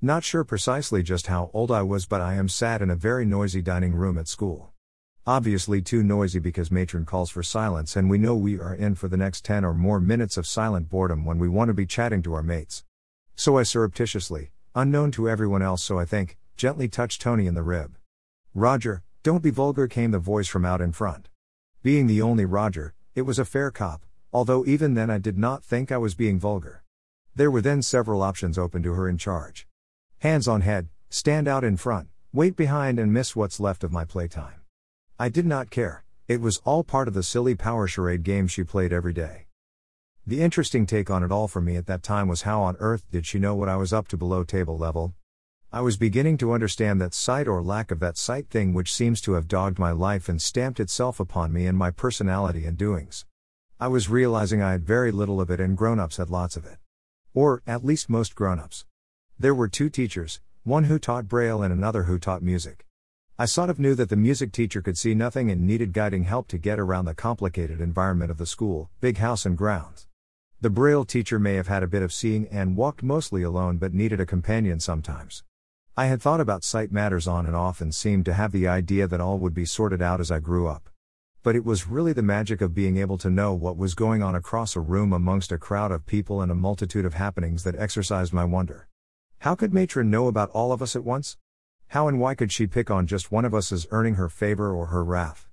Not sure precisely just how old I was, but I am sat in a very noisy dining room at school. Obviously, too noisy because matron calls for silence, and we know we are in for the next 10 or more minutes of silent boredom when we want to be chatting to our mates. So I surreptitiously, unknown to everyone else, so I think, gently touch Tony in the rib. Roger, don't be vulgar, came the voice from out in front. Being the only Roger, it was a fair cop, although even then I did not think I was being vulgar. There were then several options open to her in charge. Hands on head, stand out in front, wait behind, and miss what's left of my playtime. I did not care, it was all part of the silly power charade game she played every day. The interesting take on it all for me at that time was how on earth did she know what I was up to below table level? I was beginning to understand that sight or lack of that sight thing which seems to have dogged my life and stamped itself upon me and my personality and doings. I was realizing I had very little of it and grown ups had lots of it. Or, at least most grown ups. There were two teachers, one who taught Braille and another who taught music. I sort of knew that the music teacher could see nothing and needed guiding help to get around the complicated environment of the school, big house and grounds. The Braille teacher may have had a bit of seeing and walked mostly alone but needed a companion sometimes. I had thought about sight matters on and off and seemed to have the idea that all would be sorted out as I grew up. But it was really the magic of being able to know what was going on across a room amongst a crowd of people and a multitude of happenings that exercised my wonder. How could Matron know about all of us at once? How and why could she pick on just one of us as earning her favor or her wrath?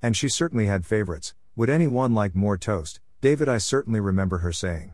And she certainly had favorites. Would anyone like more toast? David, I certainly remember her saying.